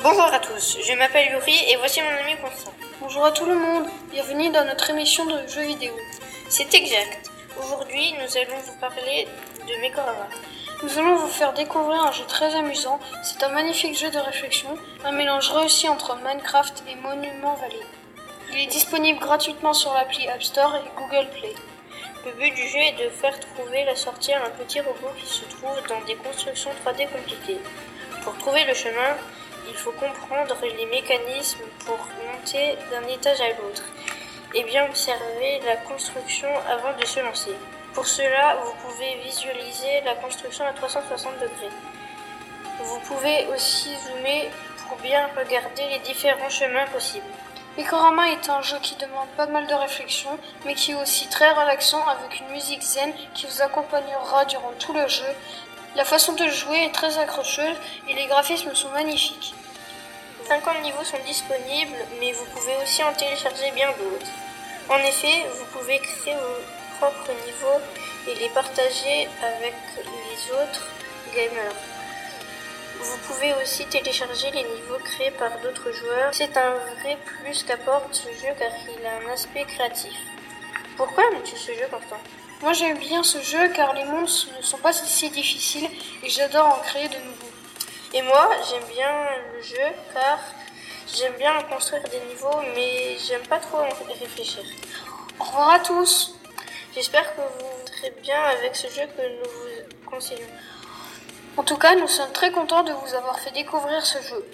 Bonjour à tous, je m'appelle Yuri et voici mon ami Constant. Bonjour à tout le monde, bienvenue dans notre émission de jeux vidéo. C'est exact. Aujourd'hui, nous allons vous parler de Mekorama. Nous allons vous faire découvrir un jeu très amusant. C'est un magnifique jeu de réflexion, un mélange réussi entre Minecraft et Monument Valley. Il est disponible gratuitement sur l'appli App Store et Google Play. Le but du jeu est de faire trouver la sortie à un petit robot qui se trouve dans des constructions 3D compliquées. Pour trouver le chemin, il faut comprendre les mécanismes pour monter d'un étage à l'autre et bien observer la construction avant de se lancer. Pour cela, vous pouvez visualiser la construction à 360 degrés. Vous pouvez aussi zoomer pour bien regarder les différents chemins possibles. Mekorama est un jeu qui demande pas mal de réflexion, mais qui est aussi très relaxant avec une musique zen qui vous accompagnera durant tout le jeu. La façon de jouer est très accrocheuse et les graphismes sont magnifiques. 50 niveaux sont disponibles, mais vous pouvez aussi en télécharger bien d'autres. En effet, vous pouvez créer vos propres niveaux et les partager avec les autres gamers. Vous pouvez aussi télécharger les niveaux créés par d'autres joueurs. C'est un vrai plus qu'apporte ce jeu car il a un aspect créatif. Pourquoi aimes-tu ce jeu, Constant Moi j'aime bien ce jeu car les mondes ne sont pas si difficiles et j'adore en créer de nouveaux. Et moi, j'aime bien le jeu car j'aime bien construire des niveaux, mais j'aime pas trop réfléchir. Au revoir à tous J'espère que vous serez bien avec ce jeu que nous vous conseillons. En tout cas, nous sommes très contents de vous avoir fait découvrir ce jeu.